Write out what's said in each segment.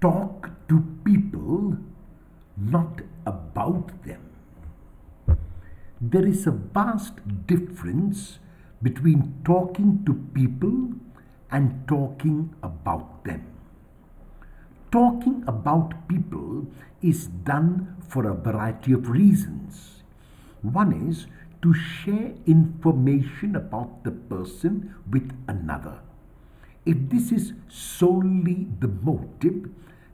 talk to people, not about them. There is a vast difference between talking to people and talking about them. Talking about people is done for a variety of reasons. One is to share information about the person with another. If this is solely the motive,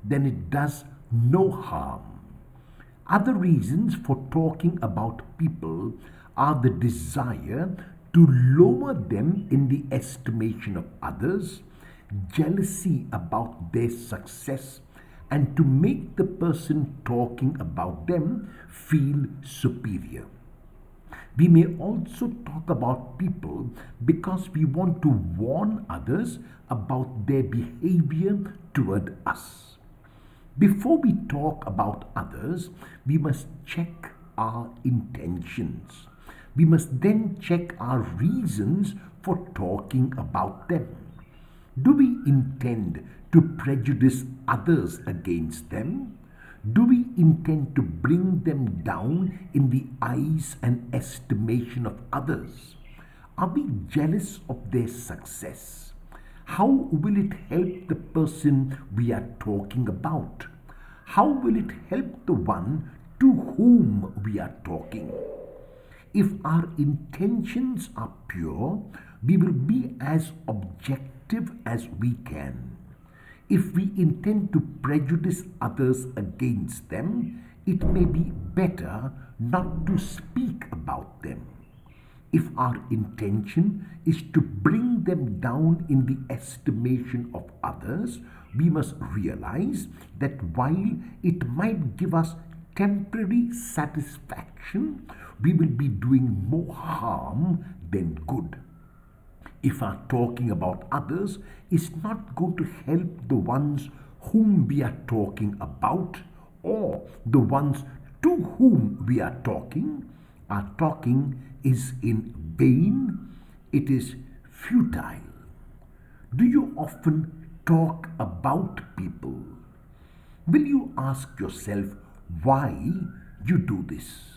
then it does no harm. Other reasons for talking about people are the desire to lower them in the estimation of others, jealousy about their success, and to make the person talking about them feel superior. We may also talk about people because we want to warn others about their behavior toward us. Before we talk about others, we must check our intentions. We must then check our reasons for talking about them. Do we intend to prejudice others against them? Do we intend to bring them down in the eyes and estimation of others? Are we jealous of their success? How will it help the person we are talking about? How will it help the one to whom we are talking? If our intentions are pure, we will be as objective as we can. If we intend to prejudice others against them, it may be better not to speak about them. If our intention is to bring them down in the estimation of others, we must realize that while it might give us temporary satisfaction, we will be doing more harm than good. If our talking about others is not going to help the ones whom we are talking about or the ones to whom we are talking, our talking is in vain, it is futile. Do you often talk about people? Will you ask yourself why you do this?